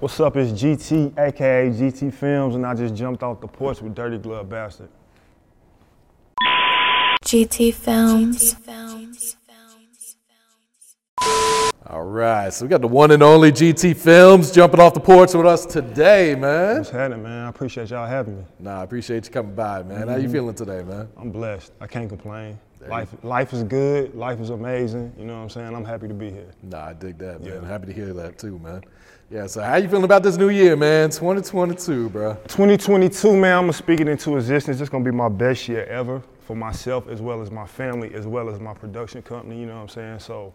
What's up? It's GT, aka GT Films, and I just jumped off the porch with Dirty Glove Bastard. GT Films. All right, so we got the one and only GT Films jumping off the porch with us today, man. What's happening, man? I appreciate y'all having me. Nah, I appreciate you coming by, man. How you Mm-hmm. feeling today, man? I'm blessed. I can't complain. Life, life is good. Life is amazing. You know what I'm saying? I'm happy to be here. Nah, I dig that, man. Yeah. Happy to hear that too, man. Yeah, so how you feeling about this new year, man? 2022, bro. 2022, man, I'm gonna speak it into existence. It's gonna be my best year ever for myself as well as my family, as well as my production company, you know what I'm saying? So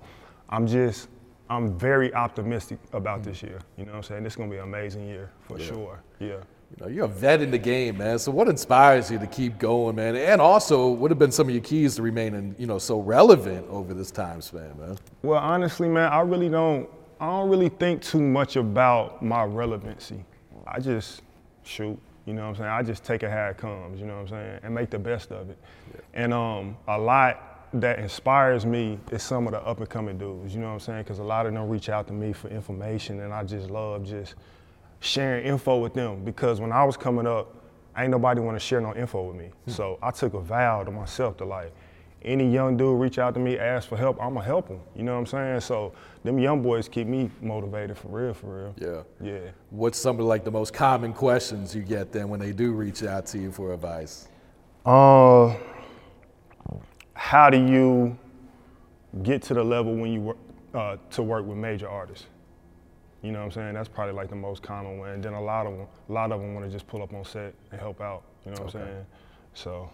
I'm just, I'm very optimistic about this year. You know what I'm saying? It's gonna be an amazing year for sure. Yeah. You know, you're a vet in the game, man. So what inspires you to keep going, man? And also, what have been some of your keys to remaining, you know, so relevant over this time span, man? Well, honestly, man, I really don't. I don't really think too much about my relevancy. I just shoot. You know what I'm saying? I just take it how it comes. You know what I'm saying? And make the best of it. And um, a lot that inspires me is some of the up and coming dudes. You know what I'm saying? Because a lot of them reach out to me for information, and I just love just sharing info with them. Because when I was coming up, ain't nobody want to share no info with me. So I took a vow to myself to like, any young dude reach out to me, ask for help, I'ma help him. You know what I'm saying? So them young boys keep me motivated for real, for real. Yeah. Yeah. What's some of like the most common questions you get then when they do reach out to you for advice? Uh, how do you get to the level when you work uh, to work with major artists? You know what I'm saying? That's probably like the most common one. And then a lot of them, a lot of them want to just pull up on set and help out. You know what I'm saying? So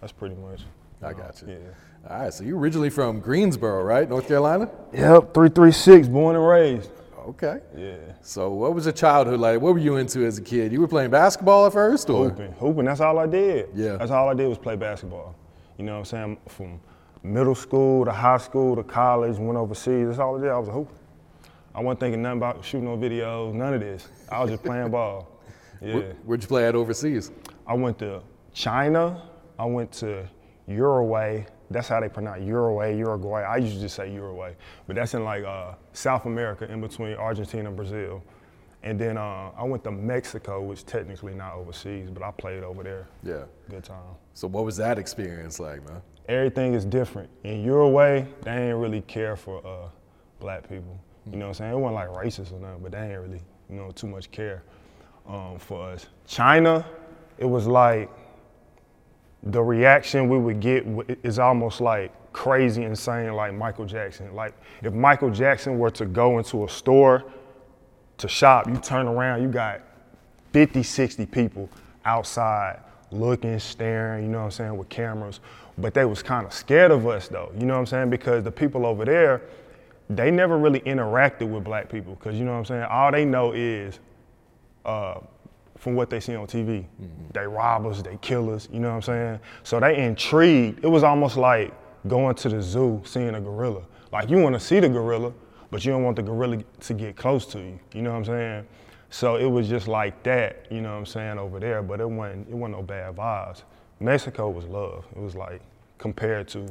that's pretty much. I oh, got you. Yeah. All right, so you're originally from Greensboro, right? North Carolina? Yep, three three six, born and raised. Okay. Yeah. So what was your childhood like? What were you into as a kid? You were playing basketball at first or? Hooping, hooping. That's all I did. Yeah. That's all I did was play basketball. You know what I'm saying? From middle school to high school to college, went overseas. That's all I did. I was a hooper. I wasn't thinking nothing about shooting no videos, none of this. I was just playing ball. Yeah. Where, would you play at overseas? I went to China. I went to Uruguay. That's how they pronounce Uruguay, Uruguay. I used to just say Uruguay, but that's in like uh, South America, in between Argentina and Brazil. And then uh, I went to Mexico, which technically not overseas, but I played over there. Yeah. Good time. So what was that experience like, man? Everything is different. In Uruguay, they ain't really care for uh, black people. You know what I'm saying? It wasn't like racist or nothing, but they ain't really, you know, too much care um, for us. China, it was like the reaction we would get is almost like crazy insane like Michael Jackson. Like if Michael Jackson were to go into a store to shop, you turn around, you got 50, 60 people outside looking, staring, you know what I'm saying, with cameras. But they was kind of scared of us though, you know what I'm saying? Because the people over there, they never really interacted with black people. Cause you know what I'm saying? All they know is uh, from what they see on TV. Mm-hmm. They rob us, they kill us, you know what I'm saying? So they intrigued. It was almost like going to the zoo, seeing a gorilla. Like you want to see the gorilla, but you don't want the gorilla to get close to you, you know what I'm saying? So it was just like that, you know what I'm saying, over there, but it wasn't, it wasn't no bad vibes. Mexico was love. It was like compared to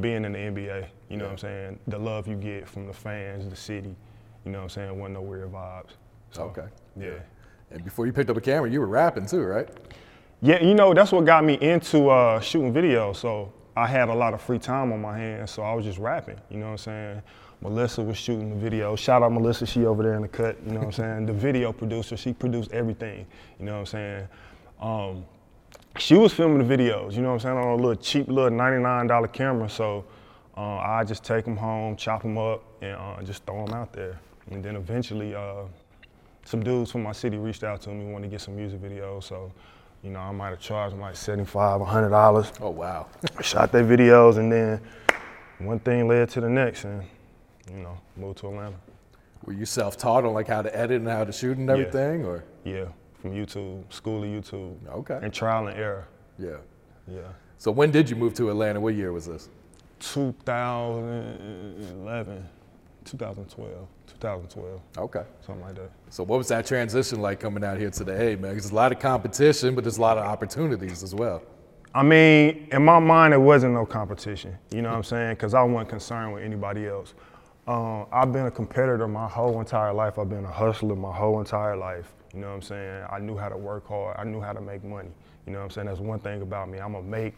being in the NBA, you know what I'm saying? The love you get from the fans, the city, you know what I'm saying, wasn't no weird vibes. So, Okay. Yeah. And before you picked up a camera, you were rapping too, right? Yeah, you know, that's what got me into uh, shooting videos. So I had a lot of free time on my hands, so I was just rapping, you know what I'm saying? Melissa was shooting the video. Shout out Melissa, she over there in the cut, you know what I'm saying? The video producer, she produced everything, you know what I'm saying? Um, she was filming the videos, you know what I'm saying, on a little cheap little $99 camera. So uh, I just take them home, chop them up, and uh, just throw them out there. And then eventually, uh, some dudes from my city reached out to me, wanted to get some music videos. So, you know, I might have charged them like 75, 100 dollars. Oh wow. Shot their videos, and then one thing led to the next, and you know, moved to Atlanta. Were you self-taught on like how to edit and how to shoot and everything, or? Yeah, from YouTube, school of YouTube. Okay. And trial and error. Yeah. Yeah. So when did you move to Atlanta? What year was this? 2011, 2012, 2012, Okay. something like that. So what was that transition like coming out here to the A, man? 'Cause there's a lot of competition, but there's a lot of opportunities as well. I mean, in my mind, it wasn't no competition. You know what I'm saying? Because I wasn't concerned with anybody else. Um, I've been a competitor my whole entire life. I've been a hustler my whole entire life. You know what I'm saying? I knew how to work hard. I knew how to make money. You know what I'm saying? That's one thing about me. I'm gonna make.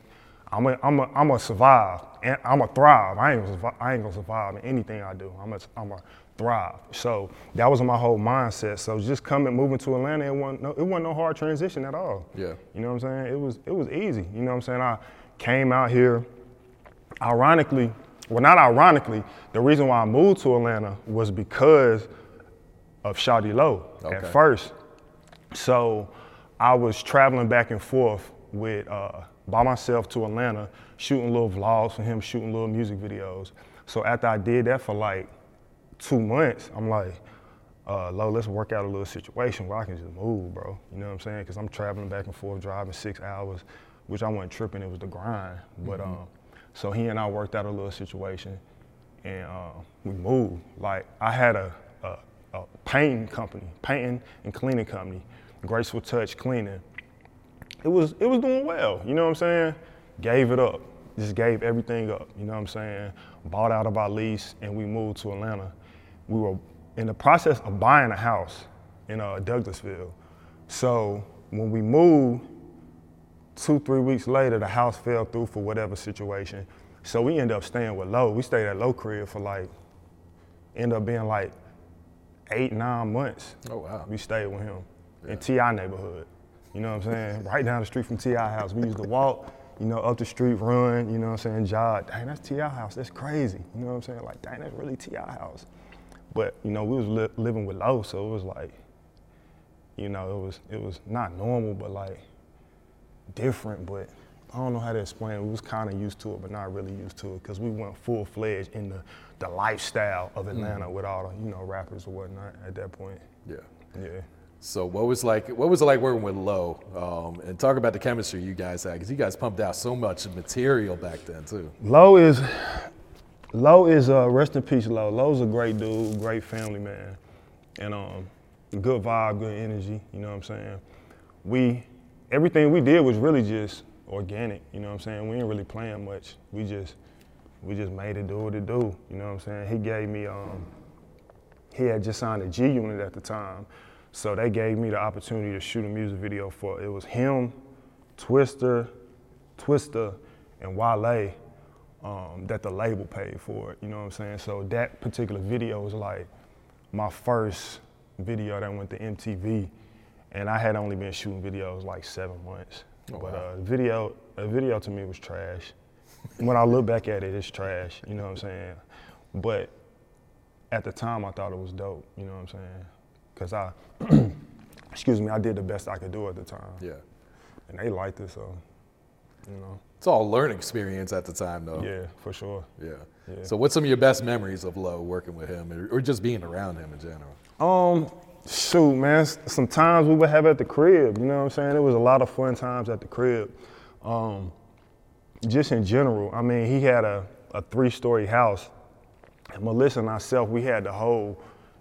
I'm a, I'm a, I'm a survive and I'm a thrive. I ain't gonna survive, I ain't gonna survive in anything I do. I'm a, I'm a thrive. So that was my whole mindset. So just coming, moving to Atlanta, it wasn't no, it wasn't no hard transition at all. Yeah. You know what I'm saying? It was it was easy. You know what I'm saying? I came out here. Ironically, well, not ironically, the reason why I moved to Atlanta was because of Shawty Lo Okay. at first. So I was traveling back and forth with uh, by myself to Atlanta, shooting little vlogs for him, shooting little music videos. So after I did that for like two months, I'm like, uh, Lo, let's work out a little situation where I can just move, bro. You know what I'm saying? Because I'm traveling back and forth, driving six hours, which I wasn't tripping. It was the grind. But um, so he and I worked out a little situation, and uh, we moved. Like I had a, a, a painting company, painting and cleaning company, Graceful Touch Cleaning. It was it was doing well. You know what I'm saying? Gave it up. Just gave everything up. You know what I'm saying? Bought out of our lease, and we moved to Atlanta. We were in the process of buying a house in uh, Douglasville. So when we moved, two, three weeks later, the house fell through for whatever situation. So we ended up staying with Lo. We stayed at Lo crib for like, ended up being like eight, nine months. Oh, wow. We stayed with him in TI neighborhood. You know what I'm saying? right down the street from TI house. We used to walk, you know, up the street, run, you know what I'm saying, jog. Dang, that's TI house. That's crazy. You know what I'm saying? Like, dang, that's really TI house. But, you know, we was li- living with Lo, so it was like, you know, it was it was not normal, but like different. But I don't know how to explain. it. We was kind of used to it, but not really used to it because we went full fledged in the the lifestyle of mm-hmm. Atlanta with all the you know rappers or whatnot at that point. Yeah. Yeah. So what was like? What was it like working with Lo? Um, and talk about the chemistry you guys had, because you guys pumped out so much material back then too. Lo is Lo is uh, rest in peace. Lo. Lo's a great dude, great family man, and um, good vibe, good energy. You know what I'm saying? We everything we did was really just organic. You know what I'm saying? We ain't really playing much. We just we just made it do what it do. You know what I'm saying? He gave me um, he had just signed a G unit at the time, so they gave me the opportunity to shoot a music video for it was him, Twista, Twista, and Wale um, that the label paid for it. You know what I'm saying? So that particular video was like my first video that went to MTV, and I had only been shooting videos like seven months. Oh, but wow. uh, video, a video to me was trash. when I look back at it, it's trash. You know what I'm saying? But at the time, I thought it was dope. You know what I'm saying? Cause I, excuse me, I did the best I could do at the time, Yeah. and they liked it. So, you know, It's all a learning experience at the time, though. yeah, for sure. Yeah. Yeah. So what's some of your best memories of Lo working with him, or, or just being around him in general? Um, shoot, man. Some times we would have at the crib. You know what I'm saying? It was a lot of fun times at the crib. Um, just in general. I mean, he had a, a three-story house, and Melissa and myself, we had the whole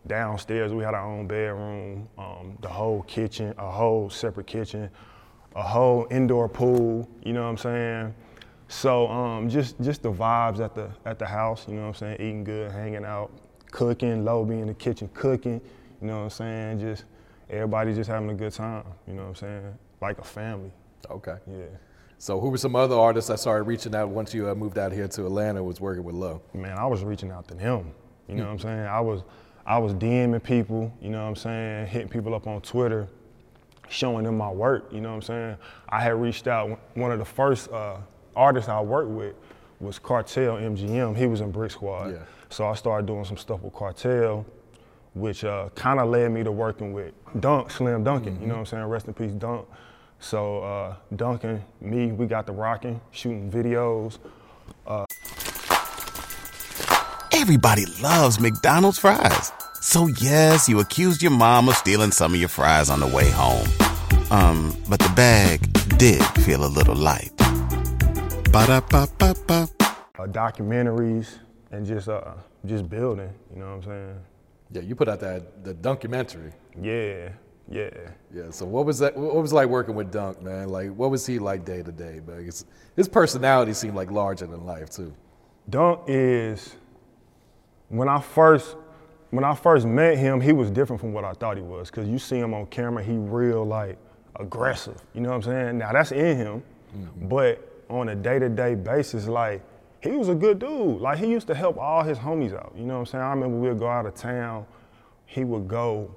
downstairs. We had our own bedroom, um, the whole kitchen, a whole separate kitchen, a whole indoor pool. You know what I'm saying? So um, just just the vibes at the at the house. You know what I'm saying? Eating good, hanging out, cooking. Lo be in the kitchen cooking. You know what I'm saying? Just everybody just having a good time. You know what I'm saying? Like a family. Okay. Yeah. So who were some other artists that started reaching out once you uh, moved out here to Atlanta? Was working with Lo. man, I was reaching out to them. You know what I'm saying? I was I was DMing people, you know what I'm saying, hitting people up on Twitter, showing them my work, you know what I'm saying? I had reached out one of the first uh, artists I worked with was Cartel MGM. He was in Brick Squad. Yeah. So I started doing some stuff with Cartel, which uh, kind of led me to working with Dunk, Slim Dunkin. You know what I'm saying? Rest in peace, Dunk. So uh, Duncan, me, we got the rocking, shooting videos. Everybody loves McDonald's fries. So yes, you accused your mom of stealing some of your fries on the way home. Um, but the bag did feel a little light. Ba-da-ba-ba-ba. uh, documentaries and just uh, just building. You know what I'm saying? Yeah, you put out that the documentary. Yeah, yeah. Yeah. So what was that? What was it like working with Dunk, man? Like, what was he like day to day? man? His- His personality seemed like larger than life too. Dunk is when I first when I first met him, he was different from what I thought he was. Cause you see him on camera, he real like aggressive. You know what I'm saying? Now that's in him, mm-hmm. but on a day-to-day basis, like he was a good dude. Like he used to help all his homies out. You know what I'm saying? I remember we'd go out of town, he would go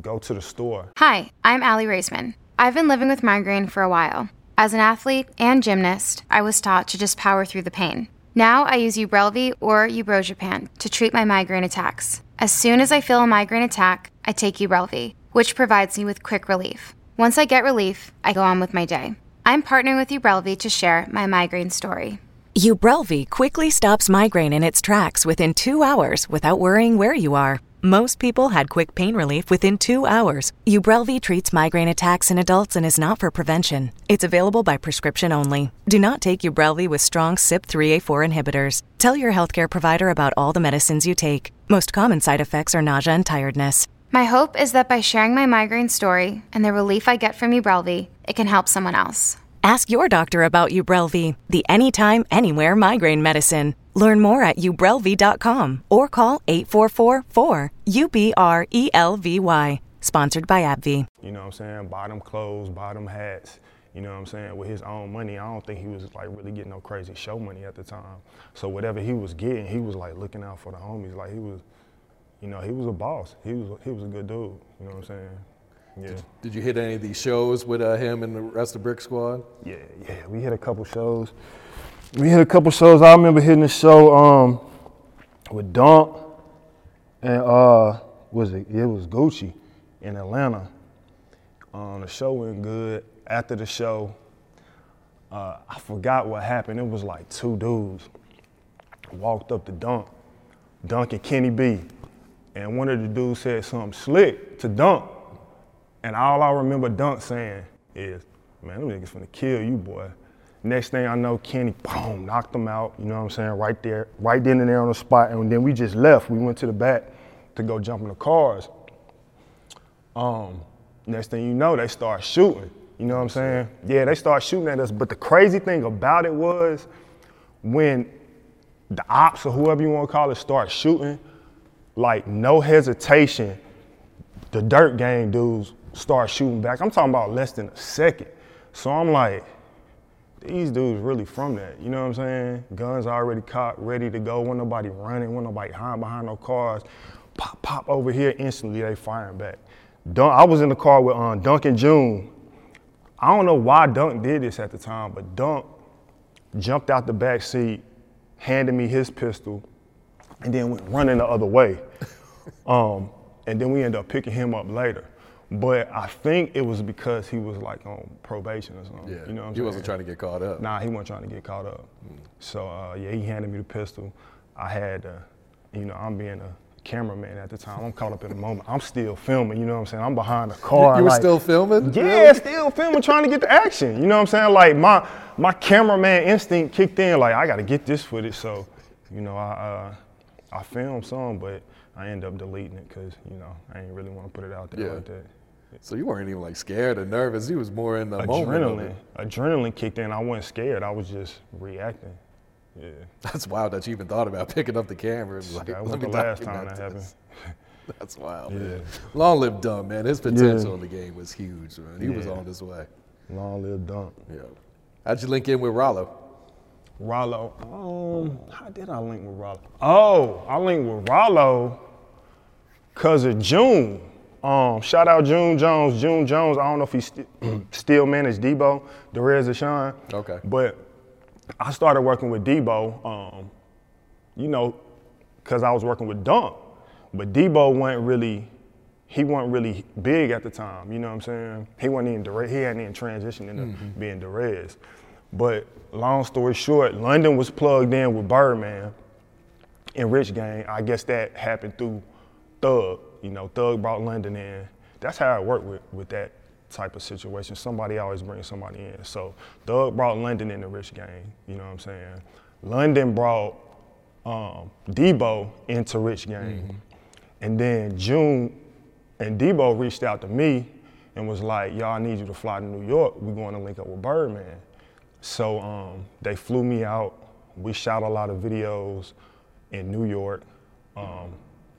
go to the store Hi, I'm Aly Raisman. I've been living with migraine for a while. As an athlete and gymnast, I was taught to just power through the pain. Now I use Ubrelvy or Ubrogepant to treat my migraine attacks. As soon as I feel a migraine attack, I take Ubrelvy, which provides me with quick relief. Once I get relief, I go on with my day. I'm partnering with Ubrelvy to share my migraine story. Ubrelvy quickly stops migraine in its tracks within two hours without worrying where you are. Most people had quick pain relief within two hours. Ubrelvy treats migraine attacks in adults and is not for prevention. It's available by prescription only. Do not take Ubrelvy with strong CYP3A4 inhibitors. Tell your healthcare provider about all the medicines you take. Most common side effects are nausea and tiredness. My hope is that by sharing my migraine story and the relief I get from Ubrelvy, it can help someone else. Ask your doctor about Ubrelvy, the anytime, anywhere migraine medicine. Learn more at ubrelvy.com or call 844-4-UBRELVY. Sponsored by AbbVie. You know what I'm saying? Bottom clothes, bottom hats. You know what I'm saying? With his own money, I don't think he was like really getting no crazy show money at the time. So whatever he was getting, he was like looking out for the homies. Like he was, you know, he was a boss. He was he was a good dude. You know what I'm saying? Yeah, Did you hit any of these shows with uh, him and the rest of Brick Squad? yeah, yeah. We hit a couple shows. We hit a couple shows. I remember hitting a show um, with Dunk and uh, was it? It was Gucci in Atlanta. Um, the show went good. After the show, uh, I forgot what happened. It was like two dudes walked up to Dunk, Dunk and Kenny B, and one of the dudes said something slick to Dunk, and all I remember Dunk saying is, "Man, them niggas finna kill you, boy." Next thing I know, Kenny, boom, knocked him out. You know what I'm saying? Right there, right then and there on the spot. And then we just left. We went to the back to go jump in the cars. Um, next thing you know, they start shooting. You know what I'm saying? Yeah, they start shooting at us. But the crazy thing about it was when the ops or whoever you want to call it start shooting, like no hesitation, the dirt gang dudes start shooting back. I'm talking about less than a second. So I'm like, these dudes really from that. You know what I'm saying? Guns already cocked, ready to go. When nobody running, when nobody hiding behind no cars. Pop, pop over here. Instantly they firing back. Dunk, I was in the car with um, Duncan June. I don't know why Dunk did this at the time, but Dunk jumped out the back seat, handed me his pistol, and then went running the other way. Um, and then we ended up picking him up later. But I think it was because he was like on probation or something. Yeah. You know what I'm he saying? wasn't trying to get caught up. Nah, he wasn't trying to get caught up. So uh, yeah, he handed me the pistol. I had, uh, you know, I'm being a cameraman at the time. I'm caught up in the moment. I'm still filming. You know what I'm saying? I'm behind the car. you were like- still filming? Yeah, Really? still filming, trying to get the action. You know what I'm saying? Like my my cameraman instinct kicked in. Like I got to get this footage. So, you know, I uh, I filmed some, but I end up deleting it because you know I didn't really want to put it out there Yeah. like that. So you weren't even like scared or nervous. You was more in the moment. Adrenaline, adrenaline kicked in. I wasn't scared. I was just reacting. Yeah. That's wild that you even thought about picking up the camera. and, Like, That wasn't the last time that happened. That's wild. Yeah. Man. Long live Dumb, man. His potential Yeah. in the game was huge, man. He was on his way. Long live Dunk. Yeah. How'd you link in with Ralo? Ralo. Um, how did I link with Ralo? Oh, I linked with Ralo because of June. Um, shout out June Jones. June Jones. I don't know if he st- still managed Debo, Derez De'Shon. Okay. But I started working with Debo, um, you know, because I was working with Dunk. But Debo wasn't really, he wasn't really big at the time, you know what I'm saying? He wasn't even, Derez, he hadn't even transitioned into being Derez. But long story short, London was plugged in with Birdman in Rich Gang. I guess that happened through Thug. You know, Thug brought London in. That's how I work with, with that type of situation. Somebody always brings somebody in. So Thug brought London in the Rich Gang. You know what I'm saying? London brought um, Debo into Rich Gang. And then June and Debo reached out to me and was like, y'all need you to fly to New York. We're going to link up with Birdman. So um, they flew me out. We shot a lot of videos in New York um,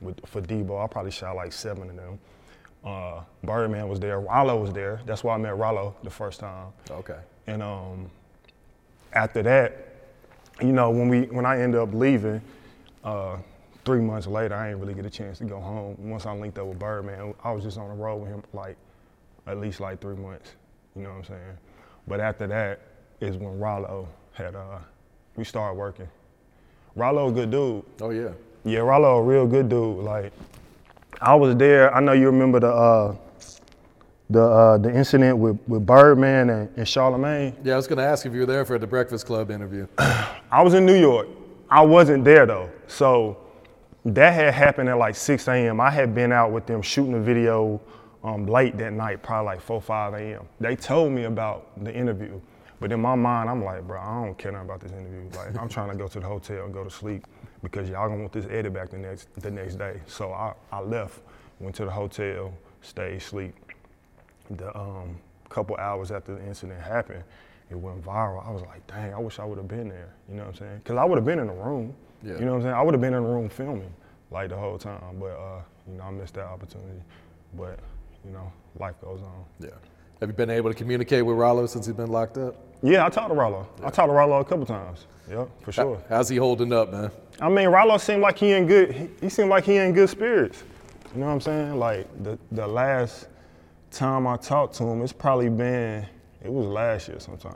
with, for Debo. I probably shot like seven of them. Uh, Birdman was there. Ralo was there. That's why I met Ralo the first time. Okay. And um, after that, you know, when we when I ended up leaving, uh, three months later, I didn't really get a chance to go home. Once I linked up with Birdman, I was just on the road with him like at least like three months. You know what I'm saying? But after that is when Ralo had uh, we started working. Ralo a good dude. Oh yeah. Yeah, Ralo a real good dude. Like I was there. I know you remember the uh, the uh, the incident with, with Birdman and, and Charlemagne. Yeah, I was gonna ask if you were there for the Breakfast Club interview. I was in New York. I wasn't there though. So that had happened at like 6 a.m. I had been out with them shooting a video um, late that night, probably like 4, 5 a.m. They told me about the interview. But in my mind, I'm like, bro, I don't care nothing about this interview. Like, I'm trying to go to the hotel and go to sleep because y'all gonna want this edit back the next the next day. So I, I left, went to the hotel, stayed sleep. The um, couple hours after the incident happened, it went viral. I was like, dang, I wish I would have been there. You know what I'm saying? Because I would have been in the room. Yeah. You know what I'm saying? I would have been in the room filming like the whole time. But uh, you know, I missed that opportunity. But you know, life goes on. Yeah. Have you been able to communicate with Ralo since he's been locked up? Yeah, I talked to Ralo. I talked to Ralo a couple times. Yeah, for sure. How's he holding up, man? I mean, Ralo seemed like he in good. He, he seemed like he in good spirits. You know what I'm saying? Like the the last time I talked to him, it's probably been it was last year sometime.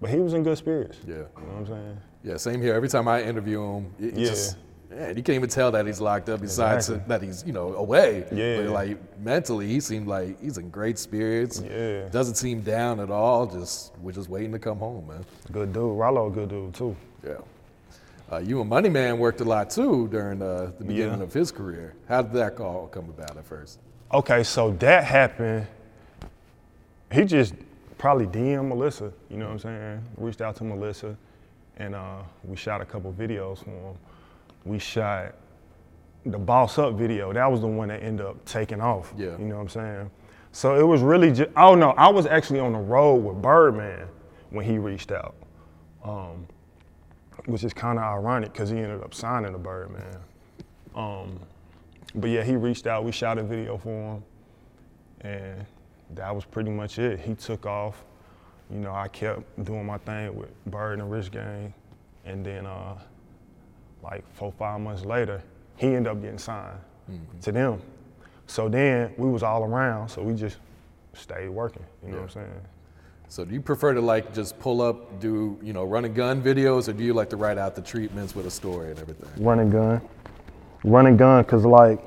But he was in good spirits. Yeah. You know what I'm saying? Yeah, same here. Every time I interview him, it Yeah. just man, you can't even tell that he's locked up. Besides Exactly. that he's you know away. Yeah. But like mentally, he seemed like he's in great spirits. Yeah. Doesn't seem down at all. Just we're just waiting to come home, man. Good dude. Ralo, good dude too. Yeah. Uh, you and Money Man worked a lot too during uh, the beginning Yeah. of his career. How did that all come about at first? Okay, so that happened. He just probably DM Melissa, you know what I'm saying? Reached out to Melissa and uh, we shot a couple videos for him. We shot the Boss Up video. That was the one that ended up taking off. Yeah. You know what I'm saying? So it was really just, oh no, I was actually on the road with Birdman when he reached out. Um, which is kind of ironic because he ended up signing the Birdman. Um, but yeah, he reached out. We shot a video for him, and that was pretty much it. He took off. You know, I kept doing my thing with Bird and Rich Gang, and then uh, like four, five months later, he ended up getting signed mm-hmm. to them. So then we was all around, so we just stayed working. You know what I'm saying? So do you prefer to like just pull up, do you know run and gun videos, or do you like to write out the treatments with a story and everything? Run and gun. Run and gun, cause like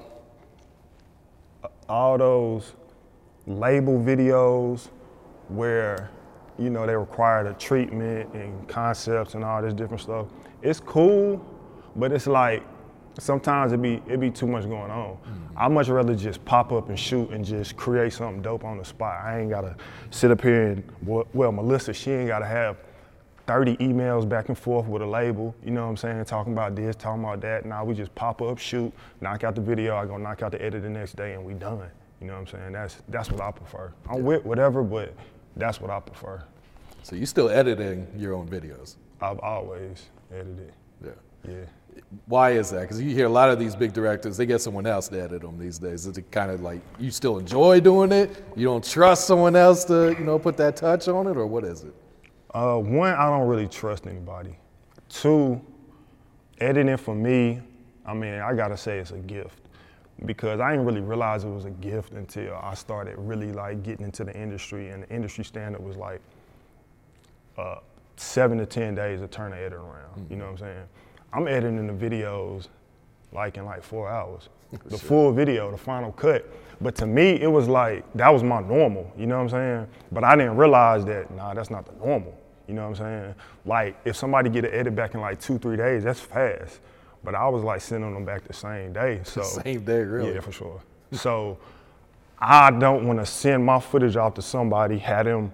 all those label videos where you know they require the treatment and concepts and all this different stuff. It's cool, but it's like sometimes it be it be too much going on. Mm. I much rather just pop up and shoot and just create something dope on the spot. I ain't gotta sit up here and well, well Melissa, she ain't gotta have 30 emails back and forth with a label, you know what I'm saying, talking about this, talking about that. Now we just pop up, shoot, knock out the video, I go knock out the edit the next day and we done. You know what I'm saying? That's that's what I prefer. I'm with whatever, but that's what I prefer. So you still editing your own videos? I've always edited. Yeah. Yeah. Why is that? Because you hear a lot of these big directors, they get someone else to edit them these days. Is it kind of like you still enjoy doing it? You don't trust someone else to, you know, put that touch on it, or what is it? Uh, one, I don't really trust anybody. Two, editing for me, I mean, I gotta say it's a gift because I didn't really realize it was a gift until I started really like getting into the industry, and the industry standard was like uh, seven to ten days to turn the edit around. You know what I'm saying? I'm editing the videos like in like four hours. The full video, the final cut. But to me, it was like that was my normal. You know what I'm saying? But I didn't realize that nah, that's not the normal. You know what I'm saying? Like if somebody get an edit back in like two, three days, that's fast. But I was like sending them back the same day. So Same day, really? Yeah, for sure. So I don't want to send my footage off to somebody, have them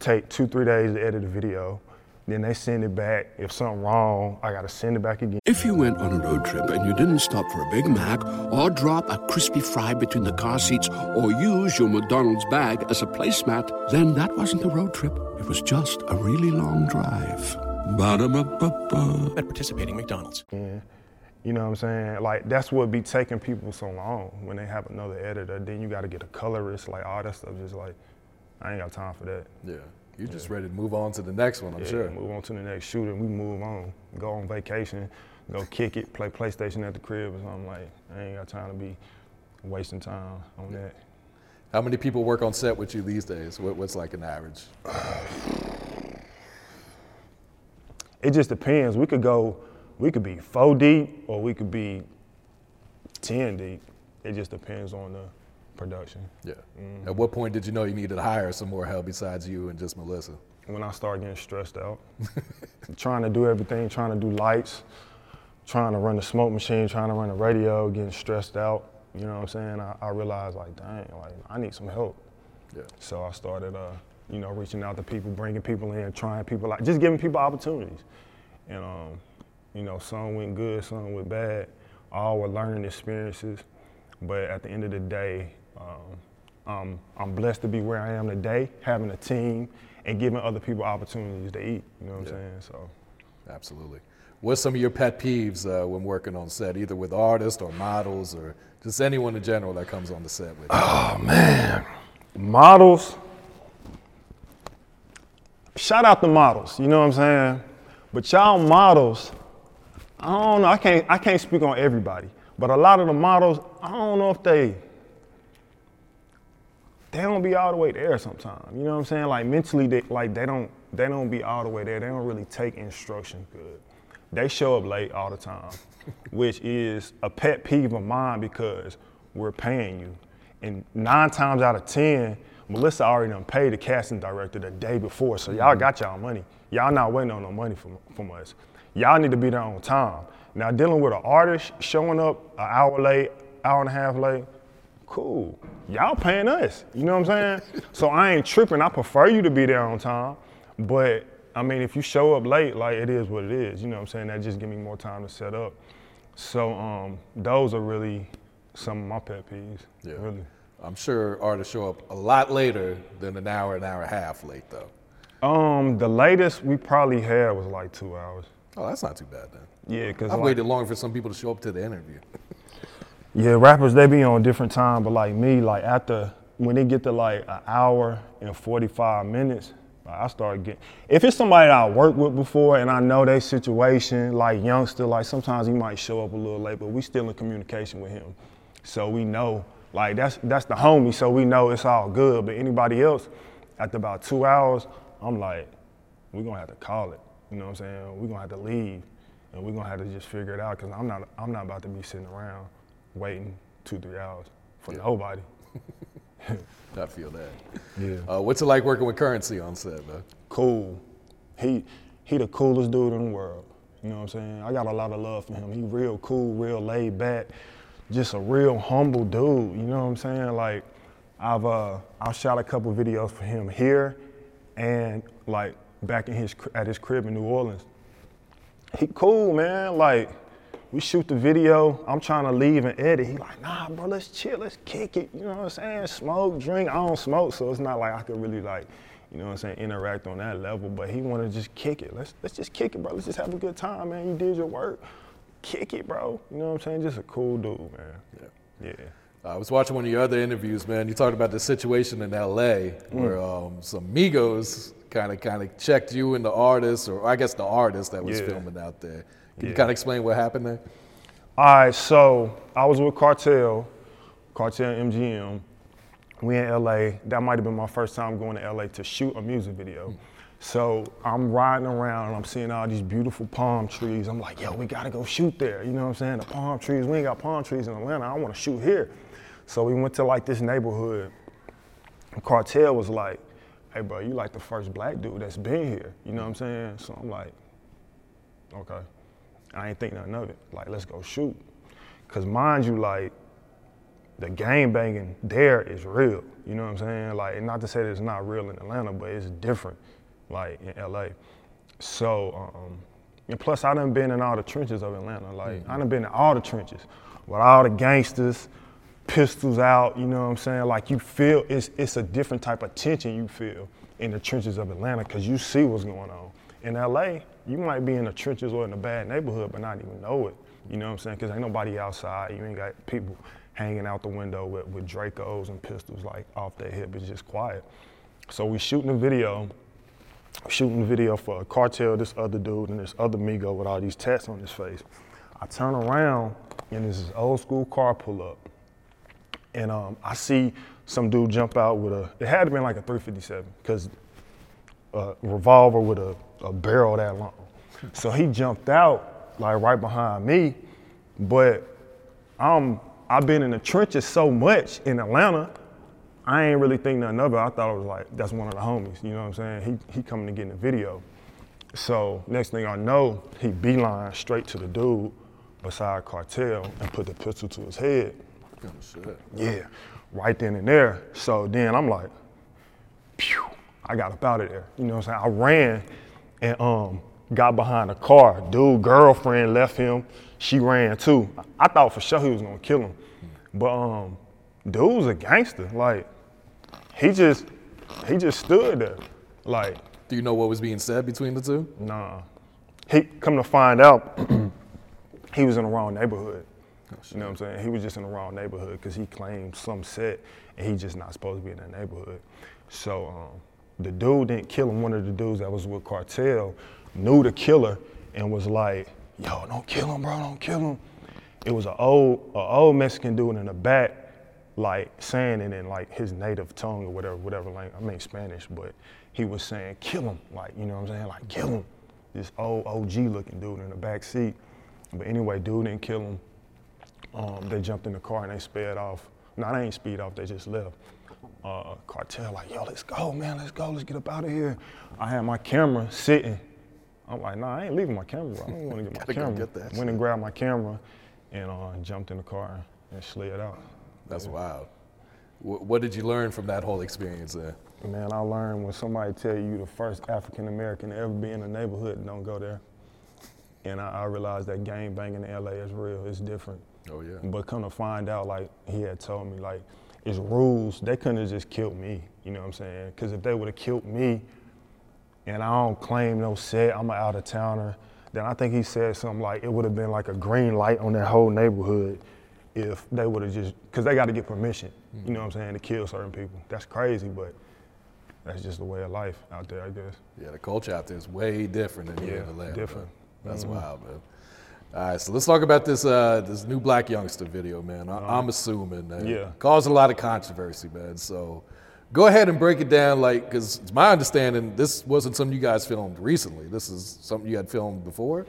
take two, three days to edit a video. Then they send it back. If something wrong, I gotta send it back again. If you went on a road trip and you didn't stop for a Big Mac or drop a crispy fry between the car seats or use your McDonald's bag as a placemat, then that wasn't a road trip. It was just a really long drive. Ba-da-ba-ba-ba. At participating McDonald's. Yeah. You know what I'm saying? Like that's what be taking people so long when they have another editor. Then you gotta get a colorist, like all that stuff. Just like I ain't got time for that. Yeah. You're just ready to move on to the next one, I'm Yeah, sure. Move on to the next shooting. We move on. Go on vacation. Go kick it. Play PlayStation at the crib or something like. I ain't got time to be wasting time on that. How many people work on set with you these days? What, what's like an average? It just depends. We could go. We could be four deep or we could be ten deep. It just depends on the production. Yeah. Mm-hmm. At what point did you know you needed to hire some more help besides you and just Melissa? when I started getting stressed out, trying to do everything, trying to do lights, trying to run the smoke machine, trying to run the radio, getting stressed out. You know what I'm saying? I, I realized like, dang, like I need some help. Yeah. So I started, uh, you know, reaching out to people, bringing people in, trying people like, just giving people opportunities. And um, you know, some went good, some went bad. All were learning experiences. But at the end of the day, um, um, I'm blessed to be where I am today, having a team and giving other people opportunities to eat. You know what I'm saying? So Absolutely. What's some of your pet peeves uh, when working on set, either with artists or models or just anyone in general that comes on the set with you? Oh man, models. Shout out the models. You know what I'm saying? But y'all models, I don't know. I can't. I can't speak on everybody. But a lot of the models, I don't know if they. They don't be all the way there sometimes. You know what I'm saying? Like mentally, they like they don't. They don't be all the way there. They don't really take instruction good. They show up late all the time, which is a pet peeve of mine because we're paying you. And nine times out of ten, Melissa already done paid the casting director the day before, so y'all mm-hmm. got y'all money. Y'all not waiting on no money from, from us. Y'all need to be there on time. Now dealing with an artist showing up an hour late, hour and a half late, cool. Y'all paying us. You know what I'm saying? so I ain't tripping. I prefer you to be there on time. But I mean, if you show up late, like it is what it is. You know what I'm saying? That just give me more time to set up. So um, those are really some of my pet peeves. Yeah. Really. I'm sure artists show up a lot later than an hour, an hour and a half late, though. Um, the latest we probably had was like two hours. Oh, that's not too bad then. Yeah, cause I've like, waited longer for some people to show up to the interview. Yeah, rappers they be on different time, but like me, like after when they get to like an hour and 45 minutes, like I start getting. If it's somebody that I worked with before and I know their situation, like youngster, like sometimes he might show up a little late, but we still in communication with him, so we know like that's that's the homie, so we know it's all good. But anybody else, after about two hours, I'm like, we're gonna have to call it. You know what I'm saying? We're gonna have to leave, and we're gonna have to just figure it out because I'm not I'm not about to be sitting around waiting two three hours for nobody. I feel that. Yeah. Uh, what's it like working with Curren$y on set, man? Cool. He he the coolest dude in the world. You know what I'm saying? I got a lot of love for him. He real cool, real laid back, just a real humble dude. You know what I'm saying? Like I've uh I've shot a couple videos for him here and like back in his at his crib in New Orleans. He cool, man. Like we shoot the video. I'm trying to leave and edit. He like, nah, bro, let's chill, let's kick it. You know what I'm saying? Smoke, drink. I don't smoke, so it's not like I could really like, you know what I'm saying, interact on that level. But he wanted to just kick it. Let's let's just kick it, bro. Let's just have a good time, man. You did your work. Kick it, bro. You know what I'm saying? Just a cool dude, man. Yeah. Yeah. I was watching one of your other interviews, man. You talked about the situation in LA where Mm. um, some Migos kind of kind of checked you and the artist, or I guess the artist that was Yeah. filming out there. Can you kind of explain what happened there? All right, so I was with Cartel, Cartel MGM. We in LA. That might have been my first time going to LA to shoot a music video. So I'm riding around and I'm seeing all these beautiful palm trees. I'm like, yo, we gotta go shoot there. You know what I'm saying? The palm trees, we ain't got palm trees in Atlanta. I wanna shoot here. So we went to like this neighborhood. Cartel was like, hey bro, you like the first black dude that's been here. You know what I'm saying? So I'm like, okay. I ain't think nothing of it. Like, let's go shoot. Cause mind you, like, the game banging there is real. You know what I'm saying? Like, not to say that it's not real in Atlanta, but it's different, like in LA. So, um, and plus I done been in all the trenches of Atlanta. Like, I done been in all the trenches with all the gangsters, pistols out, you know what I'm saying? Like you feel it's it's a different type of tension you feel in the trenches of Atlanta because you see what's going on. In LA, you might be in the trenches or in a bad neighborhood but not even know it. You know what I'm saying? Because ain't nobody outside. You ain't got people hanging out the window with, with Dracos and pistols like off their hip. It's just quiet. So we shooting a video, shooting a video for a cartel, this other dude and this other Migo with all these tats on his face. I turn around and this old school car pull up and um, I see some dude jump out with a. It had to been like a 357 because a revolver with a, a barrel that long. So he jumped out like right behind me, but I'm I've been in the trenches so much in Atlanta. I ain't really think nothing of it. I thought it was like that's one of the homies. You know what I'm saying? He he coming to get in the video. So next thing I know, he beeline straight to the dude beside cartel and put the pistol to his head. Oh, shit. Yeah, right then and there. So then I'm like, Pew, I got up out of there. You know what I'm saying? I ran and um, got behind a car. Dude, girlfriend left him. She ran too. I thought for sure he was gonna kill him. But um, dude was a gangster. Like, he just he just stood there. Like, Do you know what was being said between the two? nah. He come to find out he was in the wrong neighborhood. You know what I'm saying? He was just in the wrong neighborhood because he claimed some set and he just not supposed to be in that neighborhood. So um, the dude didn't kill him. One of the dudes that was with Cartel knew the killer and was like, "Yo, don't kill him, bro. Don't kill him." It was an old, a old Mexican dude in the back, like saying it in like his native tongue or whatever, whatever language. I mean Spanish, but he was saying, "Kill him," like you know what I'm saying, like kill him. This old OG looking dude in the back seat. But anyway, dude didn't kill him. Um, they jumped in the car and they sped off. No, they ain't speed off, they just left. Uh, cartel like, yo, let's go, man, let's go, let's get up out of here. I had my camera sitting. I'm like, nah, I ain't leaving my camera. I don't want to get my camera. get that Went and grabbed my camera and uh, jumped in the car and slid out. That's wild. Wh- what did you learn from that whole experience there? Man, I learned when somebody tell you the first African American to ever be in a neighborhood, don't go there. And I, I realized that gang banging in LA is real. It's different. Oh, yeah. But come to find out, like he had told me, like it's rules. They couldn't have just killed me. You know what I'm saying? Because if they would have killed me, and I don't claim no set, I'm an out of towner. Then I think he said something like it would have been like a green light on that whole neighborhood if they would have just, because they got to get permission. You know what I'm saying? To kill certain people. That's crazy, but that's just the way of life out there, I guess. Yeah, the culture out there is way different than here Yeah, in Atlanta. different. bro. That's Mhm. wild, man. All right, so let's talk about this uh, this new Blac Youngsta video, man. I, I'm assuming that Yeah. caused a lot of controversy, man. So go ahead and break it down, like, because it's my understanding this wasn't something you guys filmed recently. This is something you had filmed before.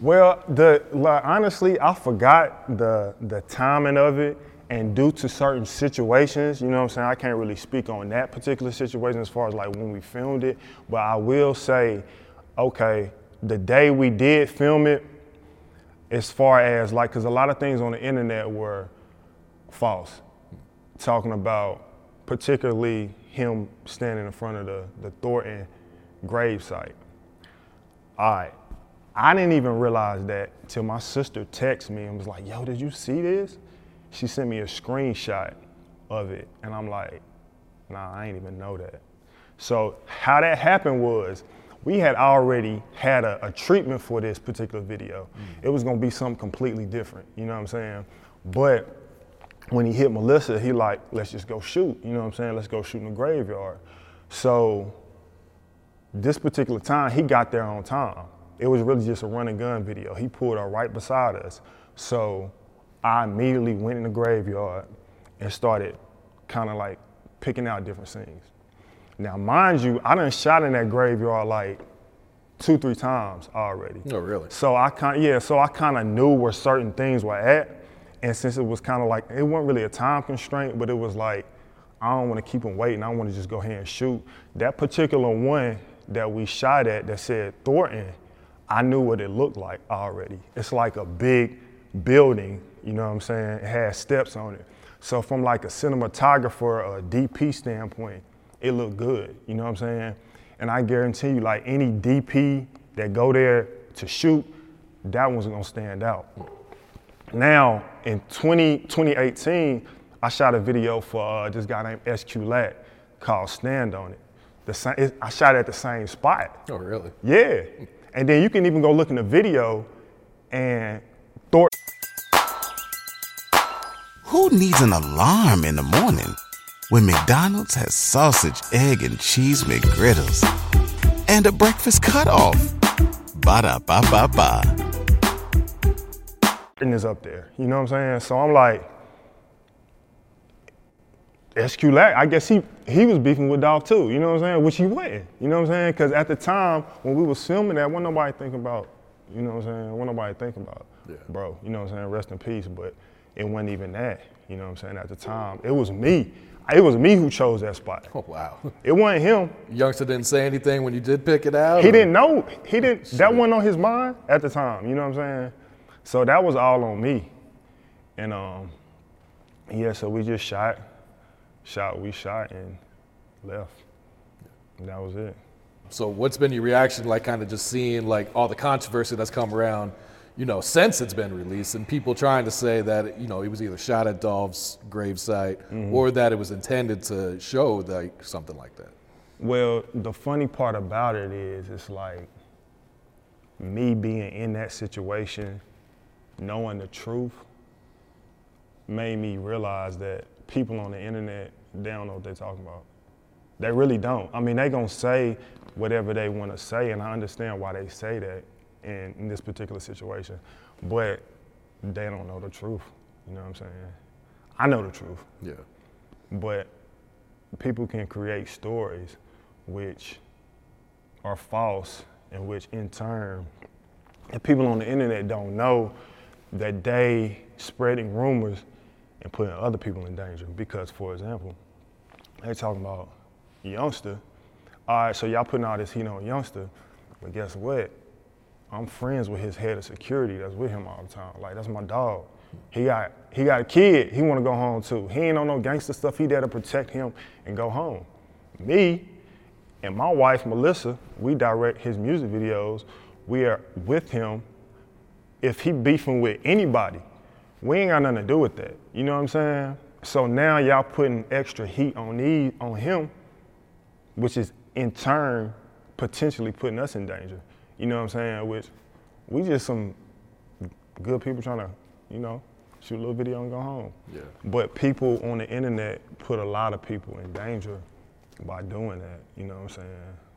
Well, the like, honestly, I forgot the the timing of it, and due to certain situations, you know what I'm saying, I can't really speak on that particular situation as far as like when we filmed it. But I will say, okay, the day we did film it, as far as like, because a lot of things on the internet were false, talking about particularly him standing in front of the the Thornton gravesite. All right. I didn't even realize that till my sister texted me and was like, yo, did you see this? She sent me a screenshot of it. And I'm like, nah, I ain't even know that. So how that happened was we had already had a, a treatment for this particular video. Mm. It was gonna be something completely different, you know what I'm saying? But when he hit Melissa, he like, let's just go shoot, you know what I'm saying? Let's go shoot in the graveyard. So this particular time, he got there on time. It was really just a run and gun video. He pulled up right beside us. So I immediately went in the graveyard and started kind of like picking out different scenes. Now, mind you, I done shot in that graveyard like two, three times already. Oh, really? So I kind yeah, so I kind of knew where certain things were at, and since it was kind of like it wasn't really a time constraint, but it was like I don't want to keep them waiting. I want to just go ahead and shoot. That particular one that we shot at that said Thornton, I knew what it looked like already. It's like a big building, you know what I'm saying? It has steps on it. So from like a cinematographer, a DP standpoint, it looked good, you know what I'm saying? And I guarantee you, like any DP that go there to shoot, that one's gonna stand out. Now, in 20, 2018, I shot a video for uh, this guy named SQ Lat called Stand On It. The same, it, I shot at the same spot. Oh, really? Yeah. And then you can even go look in the video and Thor. Who needs an alarm in the morning when McDonald's has sausage, egg, and cheese McGriddles and a breakfast cutoff? Ba da ba ba ba. is up there. You know what I'm saying? So I'm like, SQ Lat, I guess he he was beefing with Dolph too, you know what I'm saying? Which he wasn't, you know what I'm saying? Because at the time when we was filming that, wasn't nobody thinking about, you know what I'm saying? Wasn't nobody thinking about, Yeah. bro, you know what I'm saying? Rest in peace, but it wasn't even that, you know what I'm saying? At the time, it was me. It was me who chose that spot. Oh, wow. It wasn't him. Youngsta didn't say anything when you did pick it out? He or- didn't know. He didn't. That wasn't on his mind at the time. You know what I'm saying? So that was all on me. And um, yeah. So we just shot, shot. We shot and left. And that was it. So what's been your reaction, like kind of just seeing like all the controversy that's come around, you know, since it's been released, and people trying to say that you know it was either shot at Dolph's gravesite mm-hmm. or that it was intended to show like something like that. Well, the funny part about it is, it's like me being in that situation, knowing the truth, made me realize that people on the internet, they don't know what they're talking about. They really don't. I mean, they gonna say whatever they want to say, and I understand why they say that in, in this particular situation, but they don't know the truth. You know what I'm saying? I know the truth Yeah. but people can create stories which are false and which in turn and people on the internet don't know that they spreading rumors and putting other people in danger because for example they talking about Youngsta all right so y'all putting all this heat on Youngsta but guess what I'm friends with his head of security that's with him all the time. Like that's my dog. He got he got a kid. He want to go home too. He ain't on no gangster stuff. He there to protect him and go home. Me and my wife Melissa, we direct his music videos. We are with him. If he beefing with anybody, we ain't got nothing to do with that. You know what I'm saying? So now y'all putting extra heat on these on him which is in turn potentially putting us in danger. You know what I'm saying? Which we just some good people trying to, you know, shoot a little video and go home. Yeah. But people on the internet put a lot of people in danger by doing that. You know what I'm saying?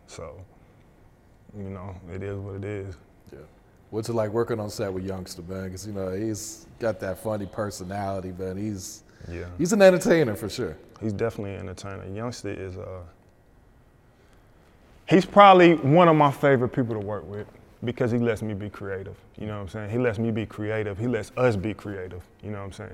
So, you know, it is what it is. Yeah. What's it like working on set with Youngsta, man? Because you know he's got that funny personality, man. He's Yeah. he's an entertainer for sure. He's definitely an entertainer. Youngsta is uh he's probably one of my favorite people to work with because he lets me be creative. You know what I'm saying? He lets me be creative. He lets us be creative. You know what I'm saying?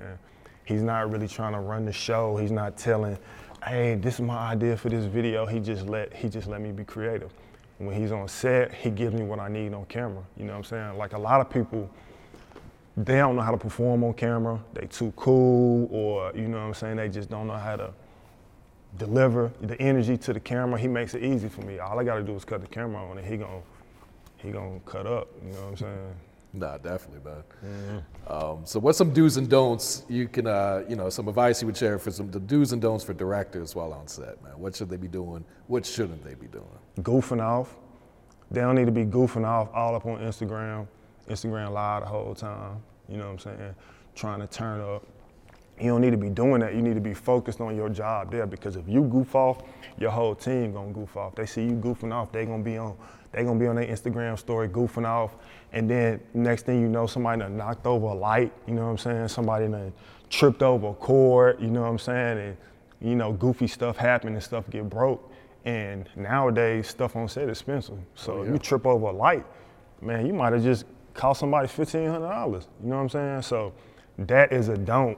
He's not really trying to run the show. He's not telling, hey, this is my idea for this video. He just let he just let me be creative. When he's on set, he gives me what I need on camera. You know what I'm saying? Like a lot of people they don't know how to perform on camera. They too cool, or you know what I'm saying. They just don't know how to deliver the energy to the camera. He makes it easy for me. All I got to do is cut the camera on, and he gon' he gonna cut up. You know what I'm saying? Nah, definitely, man. Mm-hmm. Um, so, what's some do's and don'ts you can, uh, you know, some advice you would share for some the do's and don'ts for directors while on set, man? What should they be doing? What shouldn't they be doing? Goofing off. They don't need to be goofing off all up on Instagram, Instagram live the whole time. You know what I'm saying? Trying to turn up. You don't need to be doing that. You need to be focused on your job there because if you goof off, your whole team gonna goof off. They see you goofing off, they gonna be on they gonna be on their Instagram story goofing off, and then next thing you know, somebody done knocked over a light. You know what I'm saying? Somebody done tripped over a cord. You know what I'm saying? And you know, goofy stuff happen and stuff get broke, And nowadays, stuff on set is expensive. So Oh, if yeah. you trip over a light, man, you might have just cost somebody fifteen hundred dollars. You know what I'm saying? So that is a don't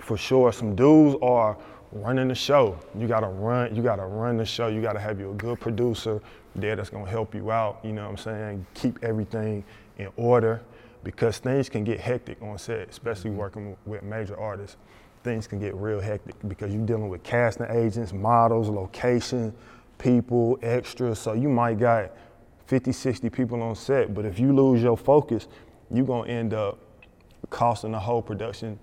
for sure. Some dudes are running the show. You gotta run. You gotta run the show. You gotta have you a good producer there that's gonna help you out. You know what I'm saying? Keep everything in order because things can get hectic on set, especially mm-hmm. working with major artists. Things can get real hectic because you're dealing with casting agents, models, location, people, extras. So you might got 50, 60 people on set, but if you lose your focus, you're gonna end up costing the whole production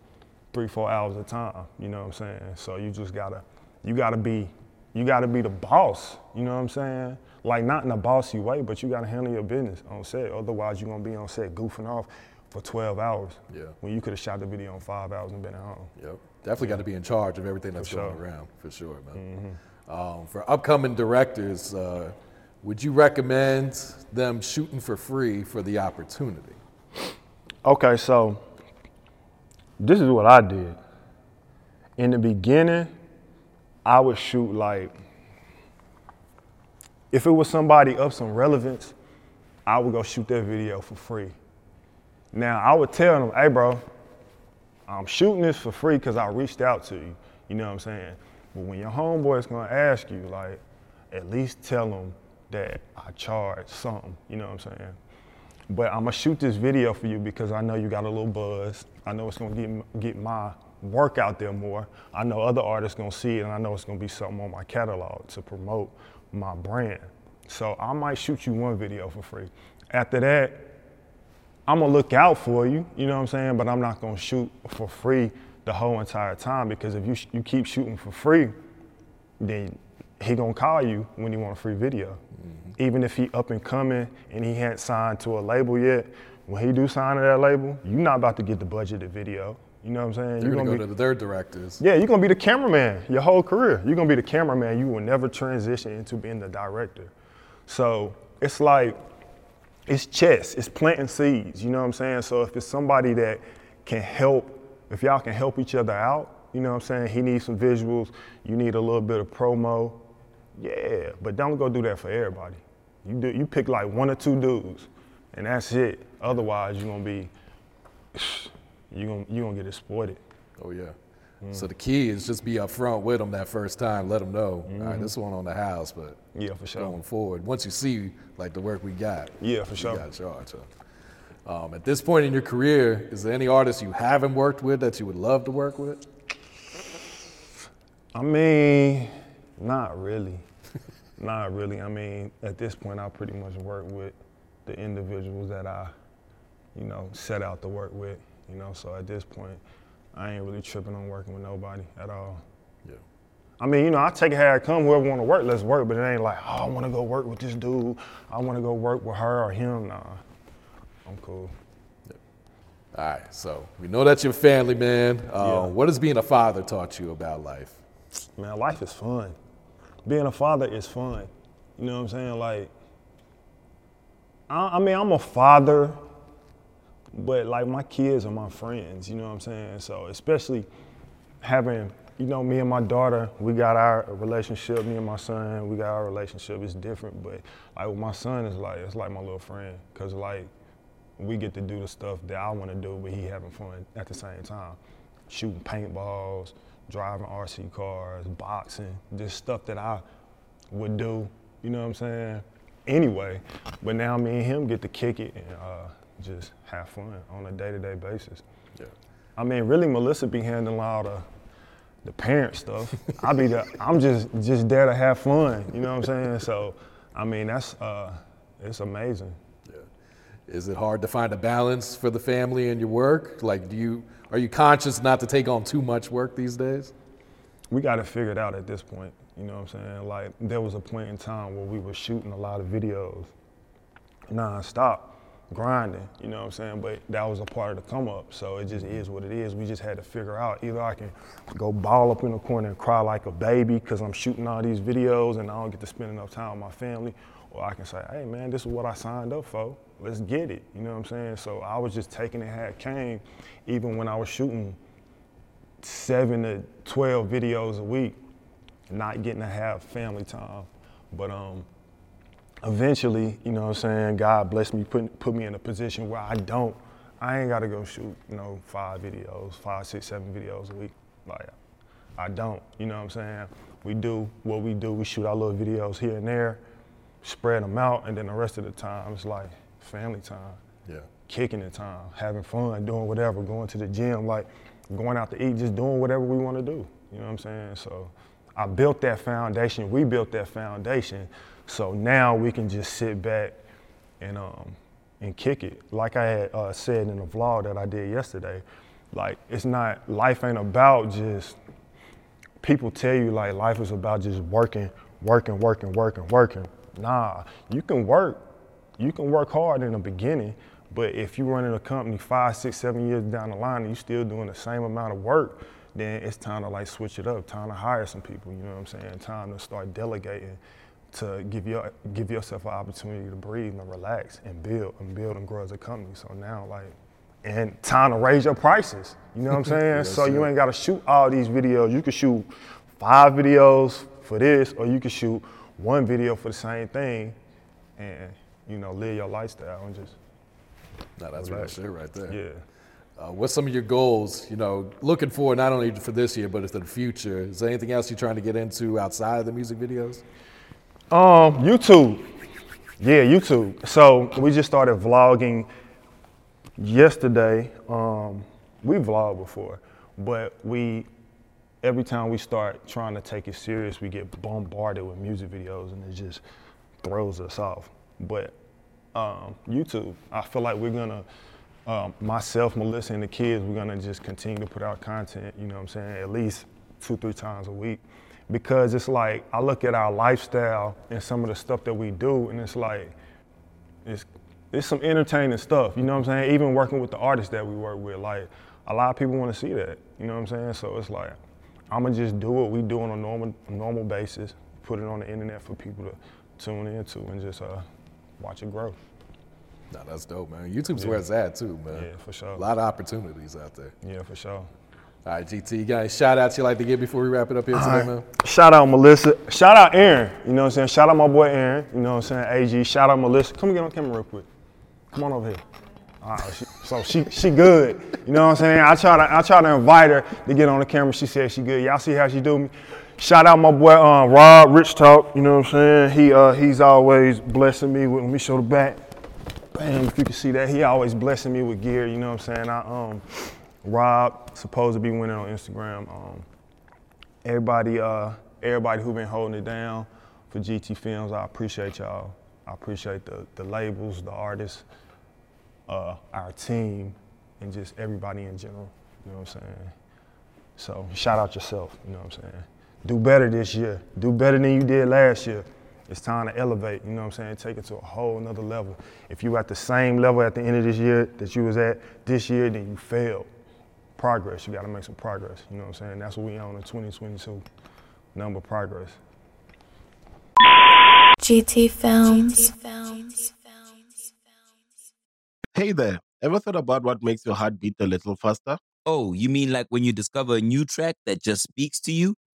three, four hours of time. You know what I'm saying? So you just gotta, you gotta be, you gotta be the boss. You know what I'm saying? Like not in a bossy way, but you gotta handle your business on set. Otherwise, you're gonna be on set goofing off for 12 hours. Yeah. When you could have shot the video in five hours and been at home. Yep. Definitely got to be in charge of everything that's For going around, for sure, man. Um, for upcoming directors, uh, would you recommend them shooting for free for the opportunity? Okay, so this is what I did. In the beginning, I would shoot like, if it was somebody of some relevance, I would go shoot that video for free. Now, I would tell them, hey, bro, I'm shooting this for free because I reached out to you. You know what I'm saying? But when your homeboy is gonna ask you, like, at least tell them that I charge something. You know what I'm saying? But I'm gonna shoot this video for you because I know you got a little buzz. I know it's gonna get get my work out there more. I know other artists gonna see it, and I know it's gonna be something on my catalog to promote my brand. So I might shoot you one video for free. After that, I'm gonna look out for you, you know what I'm saying? But I'm not gonna shoot for free the whole entire time because if you sh- you keep shooting for free, then he gonna call you when he want a free video. Mm-hmm. Even if he up and coming and he hadn't signed to a label yet, when he do sign to that label, you're not about to get the budgeted video. You know what I'm saying? They're You going to be- go to their directors. yeah, you're gonna be the cameraman your whole career. You're gonna be the cameraman. You will never transition into being the director. So it's like, it's chess, it's planting seeds, you know what I'm saying? So if it's somebody that can help, if y'all can help each other out, you know what I'm saying? He needs some visuals, you need a little bit of promo. Yeah, but don't go do that for everybody. You do, you pick like one or two dudes, and that's it. Otherwise, you're gonna be, you're gonna, you gonna get exploited. Oh, yeah. Mm. So the key is just be upfront with them that first time. Let them know, all right, this one on the house, but Mm-hmm. Yeah, for sure. going forward, once you see like the work we got, Yeah, for you sure. got charge. Um, at this point in your career, is there any artist you haven't worked with that you would love to work with? I mean, not really. not really. I mean, at this point, I pretty much work with the individuals that I, you know, set out to work with. You know, so at this point, I ain't really tripping on working with nobody at all. Yeah. I mean, you know, I take it how it come. Whoever want to work, let's work. But it ain't like, oh, I want to go work with this dude. I want to go work with her or him. Nah, I'm cool. All right, so we know that's your family, man. Uh, Yeah. What has being a father taught you about life? Man, life is fun. Being a father is fun. You know what I'm saying? Like, I, I mean, I'm a father, but like my kids are my friends. You know what I'm saying? So especially having, you know, me and my daughter, we got our relationship. Me and my son, we got our relationship. It's different, but like with my son, it's like it's like my little friend, cause like we get to do the stuff that I want to do, but he having fun at the same time. Shooting paintballs, driving RC cars, boxing, just stuff that I would do, you know what I'm saying? Anyway, but now me and him get to kick it and uh, just have fun on a day-to-day basis. Yeah. I mean, really, Melissa be handling all the the parent stuff. I be the, I'm just just there to have fun, you know what I'm saying? So, I mean, that's uh, it's amazing. Yeah. Is it hard to find a balance for the family and your work? Like, do you are you conscious not to take on too much work these days? we got it figured out at this point. You know what I'm saying? Like there was a point in time where we were shooting a lot of videos non-stop, grinding, you know what I'm saying? But that was a part of the come up. So it just is what it is. We just had to figure out either I can go ball up in the corner and cry like a baby because I'm shooting all these videos and I don't get to spend enough time with my family. Or I can say, hey man, this is what I signed up for. Let's get it. You know what I'm saying? So I was just taking it how it came, even when I was shooting seven to 12 videos a week. not getting to have family time. But um, eventually, you know what I'm saying, God blessed me, put, put me in a position where I don't, I ain't gotta go shoot, you know, five videos, five, six, seven videos a week. Like, I don't, you know what I'm saying? We do what we do, we shoot our little videos here and there, spread them out, and then the rest of the time, it's like family time. Yeah. Kicking the time, having fun, doing whatever, going to the gym, like going out to eat, just doing whatever we wanna do. You know what I'm saying? So I built that foundation, we built that foundation, so now we can just sit back and um, and kick it. Like I had uh, said in the vlog that I did yesterday, like it's not life ain't about just people tell you like life is about just working, working, working, working, working. Nah, you can work, you can work hard in the beginning, but if you're running a company five, six, seven years down the line and you're still doing the same amount of work, then it's time to like switch it up, time to hire some people, you know what I'm saying? Time to start delegating to give your give yourself an opportunity to breathe and relax and build and build and grow as a company. So now like and time to raise your prices. You know what I'm saying? Yes, so you ain't gotta shoot all these videos. You can shoot five videos for this, or you can shoot one video for the same thing and you know, live your lifestyle and just No, that's real shit right there. yeah. Uh, what's some of your goals, you know, looking forward not only for this year, but for the future? Is there anything else you're trying to get into outside of the music videos? Um, YouTube. Yeah, YouTube. So we just started vlogging yesterday. Um, we vlogged before, but we every time we start trying to take it serious, we get bombarded with music videos, and it just throws us off. But um, YouTube, I feel like we're gonna. Um, myself, Melissa, and the kids, we're gonna just continue to put out content, you know what I'm saying, at least two, three times a week. Because it's like, I look at our lifestyle and some of the stuff that we do, and it's like, it's, it's some entertaining stuff, you know what I'm saying? Even working with the artists that we work with, like, a lot of people wanna see that, you know what I'm saying? So it's like, I'ma just do what we do on a normal, normal basis, put it on the internet for people to tune into and just uh, watch it grow. No, that's dope, man. YouTube's where it's at too, man. Yeah, for sure. A lot of opportunities out there. Yeah, for sure. All right, GT, you got any shout outs you like to give before we wrap it up here today, man? Shout out Melissa. Shout out Aaron. You know what I'm saying? Shout out my boy Aaron. You know what I'm saying? AG. Shout out Melissa. Come get on camera real quick. Come on over here. All right, she, so she she good. You know what I'm saying? I try to I try to invite her to get on the camera. She said she good. Y'all see how she do me? Shout out my boy um, Rob Rich Talk. You know what I'm saying? He uh, he's always blessing me with. Let me show the back. Bam, if you can see that, he always blessing me with gear. You know what I'm saying? I um, Rob supposed to be winning on Instagram. Um, everybody, uh, everybody who been holding it down for GT Films, I appreciate y'all. I appreciate the the labels, the artists, uh, our team, and just everybody in general. You know what I'm saying? So shout out yourself. You know what I'm saying? Do better this year. Do better than you did last year. It's time to elevate. You know what I'm saying? Take it to a whole nother level. If you're at the same level at the end of this year that you was at this year, then you failed. Progress. You got to make some progress. You know what I'm saying? That's what we on in 2022. Number progress. GT Films. Hey there, ever thought about what makes your heart beat a little faster? Oh, you mean like when you discover a new track that just speaks to you?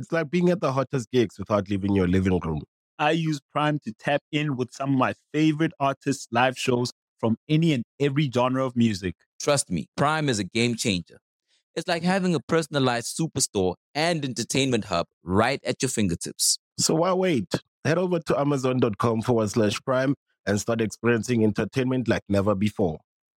It's like being at the hottest gigs without leaving your living room. I use Prime to tap in with some of my favorite artists' live shows from any and every genre of music. Trust me, Prime is a game changer. It's like having a personalized superstore and entertainment hub right at your fingertips. So why wait? Head over to amazon.com forward slash prime and start experiencing entertainment like never before.